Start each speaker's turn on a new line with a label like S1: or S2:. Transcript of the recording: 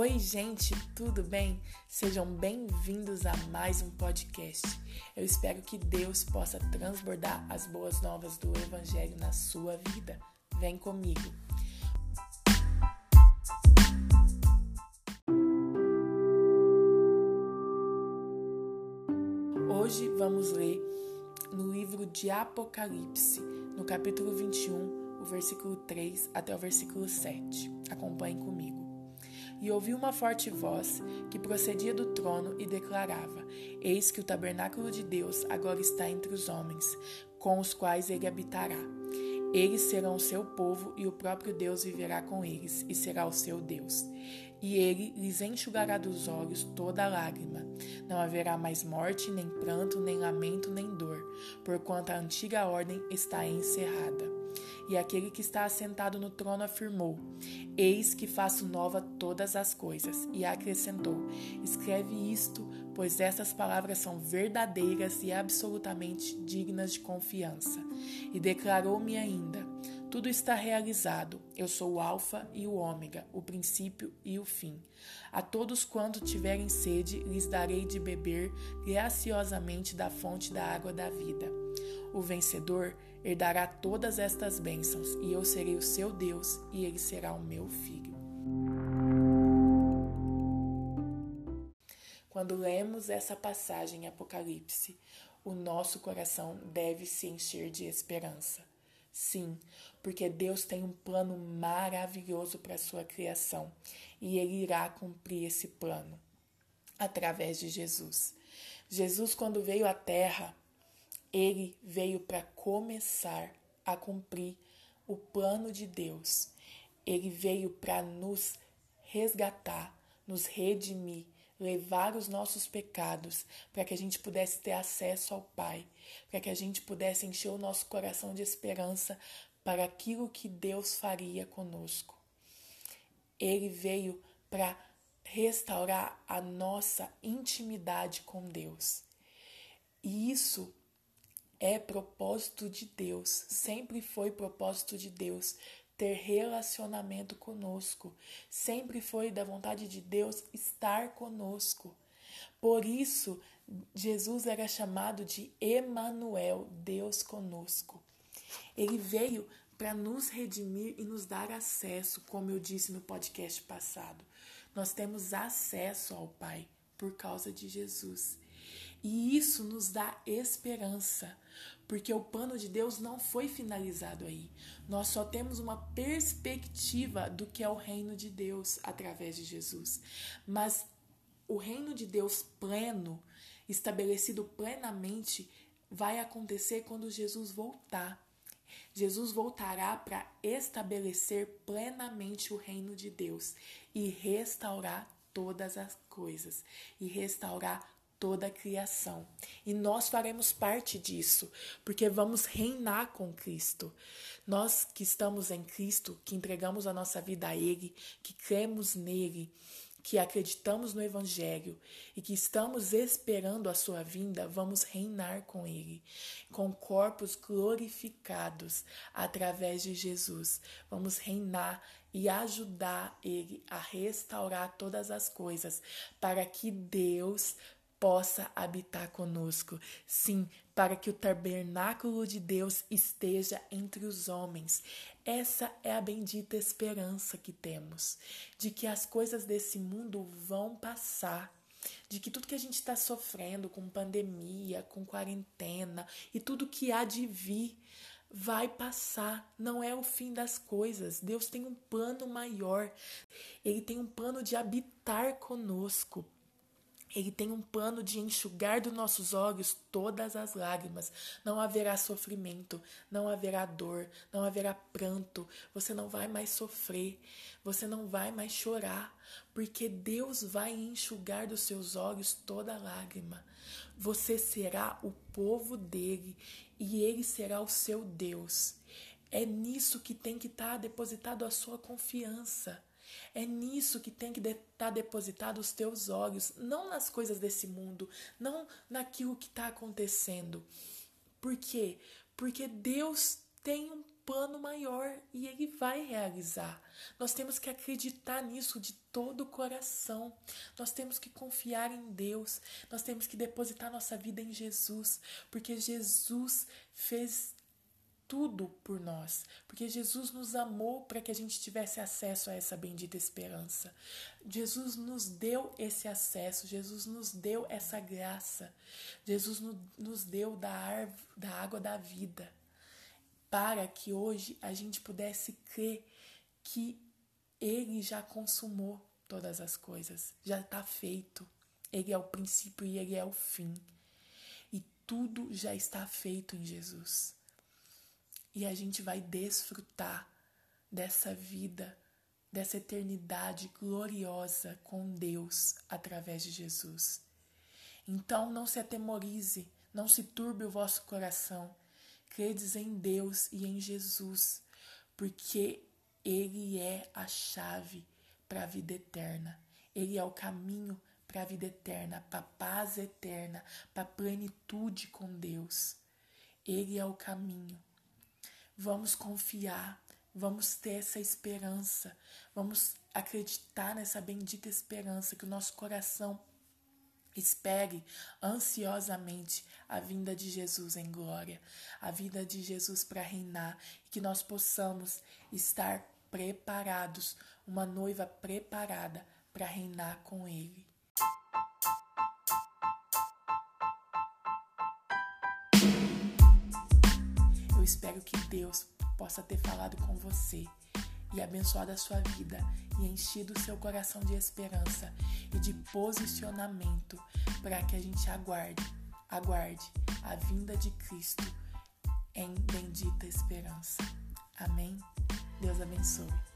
S1: Oi, gente, tudo bem? Sejam bem-vindos a mais um podcast. Eu espero que Deus possa transbordar as boas novas do Evangelho na sua vida. Vem comigo. Hoje vamos ler no livro de Apocalipse, no capítulo 21, o versículo 3 até o versículo 7. Acompanhe comigo. E ouvi uma forte voz que procedia do trono e declarava: Eis que o tabernáculo de Deus agora está entre os homens, com os quais ele habitará. Eles serão o seu povo e o próprio Deus viverá com eles e será o seu Deus. E ele lhes enxugará dos olhos toda lágrima. Não haverá mais morte, nem pranto, nem lamento, nem dor, porquanto a antiga ordem está encerrada. E aquele que está assentado no trono afirmou: Eis que faço nova todas as coisas. E acrescentou: Escreve isto, pois essas palavras são verdadeiras e absolutamente dignas de confiança. E declarou-me ainda: tudo está realizado. Eu sou o Alfa e o Ômega, o princípio e o fim. A todos quanto tiverem sede, lhes darei de beber graciosamente da fonte da água da vida. O vencedor herdará todas estas bênçãos, e eu serei o seu Deus, e ele será o meu filho. Quando lemos essa passagem em Apocalipse, o nosso coração deve se encher de esperança. Sim, porque Deus tem um plano maravilhoso para a sua criação e ele irá cumprir esse plano através de Jesus. Jesus, quando veio à Terra, ele veio para começar a cumprir o plano de Deus. Ele veio para nos resgatar, nos redimir, levar os nossos pecados, para que a gente pudesse ter acesso ao Pai, para que a gente pudesse encher o nosso coração de esperança para aquilo que Deus faria conosco. Ele veio para restaurar a nossa intimidade com Deus. E isso é propósito de Deus, sempre foi propósito de Deus ter relacionamento conosco. Sempre foi da vontade de Deus estar conosco. Por isso, Jesus era chamado de Emanuel, Deus conosco. Ele veio para nos redimir e nos dar acesso, como eu disse no podcast passado. Nós temos acesso ao Pai por causa de Jesus. E isso nos dá esperança, porque o plano de Deus não foi finalizado aí. Nós só temos uma perspectiva do que é o reino de Deus através de Jesus. Mas o reino de Deus pleno, estabelecido plenamente, vai acontecer quando Jesus voltar. Jesus voltará para estabelecer plenamente o reino de Deus e restaurar todas as coisas e restaurar toda a criação. E nós faremos parte disso, porque vamos reinar com Cristo. Nós que estamos em Cristo, que entregamos a nossa vida a Ele, que cremos nele, que acreditamos no Evangelho e que estamos esperando a sua vinda, vamos reinar com Ele, com corpos glorificados através de Jesus. Vamos reinar e ajudar Ele a restaurar todas as coisas, para que Deus possa habitar conosco. Sim, para que o tabernáculo de Deus esteja entre os homens. Essa é a bendita esperança que temos, de que as coisas desse mundo vão passar. De que tudo que a gente está sofrendo com pandemia, com quarentena e tudo que há de vir vai passar, não é o fim das coisas. Deus tem um plano maior, Ele tem um plano de habitar conosco. Ele tem um plano de enxugar dos nossos olhos todas as lágrimas. Não haverá sofrimento, não haverá dor, não haverá pranto. Você não vai mais sofrer, você não vai mais chorar, porque Deus vai enxugar dos seus olhos toda lágrima. Você será o povo dele e ele será o seu Deus. É nisso que tem que estar depositado a sua confiança. É nisso que tem que estar tá depositado os teus olhos, não nas coisas desse mundo, não naquilo que está acontecendo. Por quê? Porque Deus tem um plano maior e ele vai realizar. Nós temos que acreditar nisso de todo o coração. Nós temos que confiar em Deus. Nós temos que depositar nossa vida em Jesus, porque Jesus fez tudo por nós, porque Jesus nos amou para que a gente tivesse acesso a essa bendita esperança. Jesus nos deu esse acesso, Jesus nos deu essa graça, Jesus nos deu da, da água da vida, para que hoje a gente pudesse crer que Ele já consumou todas as coisas, já está feito. Ele é o princípio e Ele é o fim. E tudo já está feito em Jesus e a gente vai desfrutar dessa vida, dessa eternidade gloriosa com Deus através de Jesus. Então não se atemorize, não se turbe o vosso coração. Credes em Deus e em Jesus, porque Ele é a chave para a vida eterna. Ele é o caminho para a vida eterna, para a paz eterna, para a plenitude com Deus. Ele é o caminho. Vamos confiar, vamos ter essa esperança, vamos acreditar nessa bendita esperança que o nosso coração espere ansiosamente a vinda de Jesus em glória, a vinda de Jesus para reinar e que nós possamos estar preparados, uma noiva preparada para reinar com Ele. Espero que Deus possa ter falado com você e abençoado a sua vida e enchido o seu coração de esperança e de posicionamento para que a gente aguarde, aguarde a vinda de Cristo em bendita esperança. Amém? Deus abençoe.